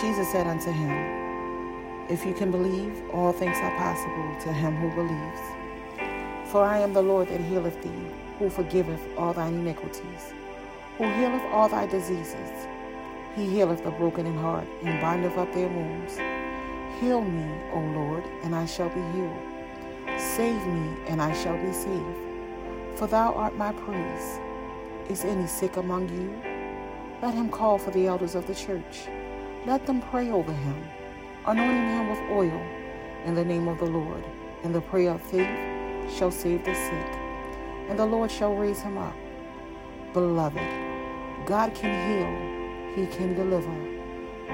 Jesus said unto him, If you can believe, all things are possible to him who believes. For I am the Lord that healeth thee, who forgiveth all thine iniquities, who healeth all thy diseases. He healeth the broken in heart, and bindeth up their wounds. Heal me, O Lord, and I shall be healed. Save me, and I shall be saved. For thou art my praise. Is any sick among you? Let him call for the elders of the church. Let them pray over him, anointing him with oil in the name of the Lord. And the prayer of faith shall save the sick, and the Lord shall raise him up. Beloved, God can heal, He can deliver,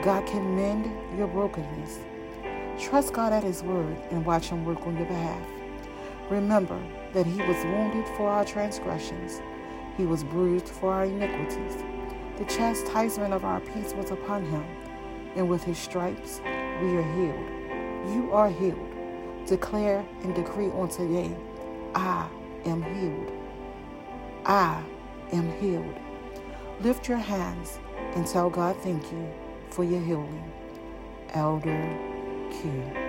God can mend your brokenness. Trust God at His word and watch Him work on your behalf. Remember that He was wounded for our transgressions, He was bruised for our iniquities. The chastisement of our peace was upon Him, and with His stripes we are healed. You are healed. Declare and decree on today I am healed. I am healed. Lift your hands and tell God thank you for your healing. Elder Q.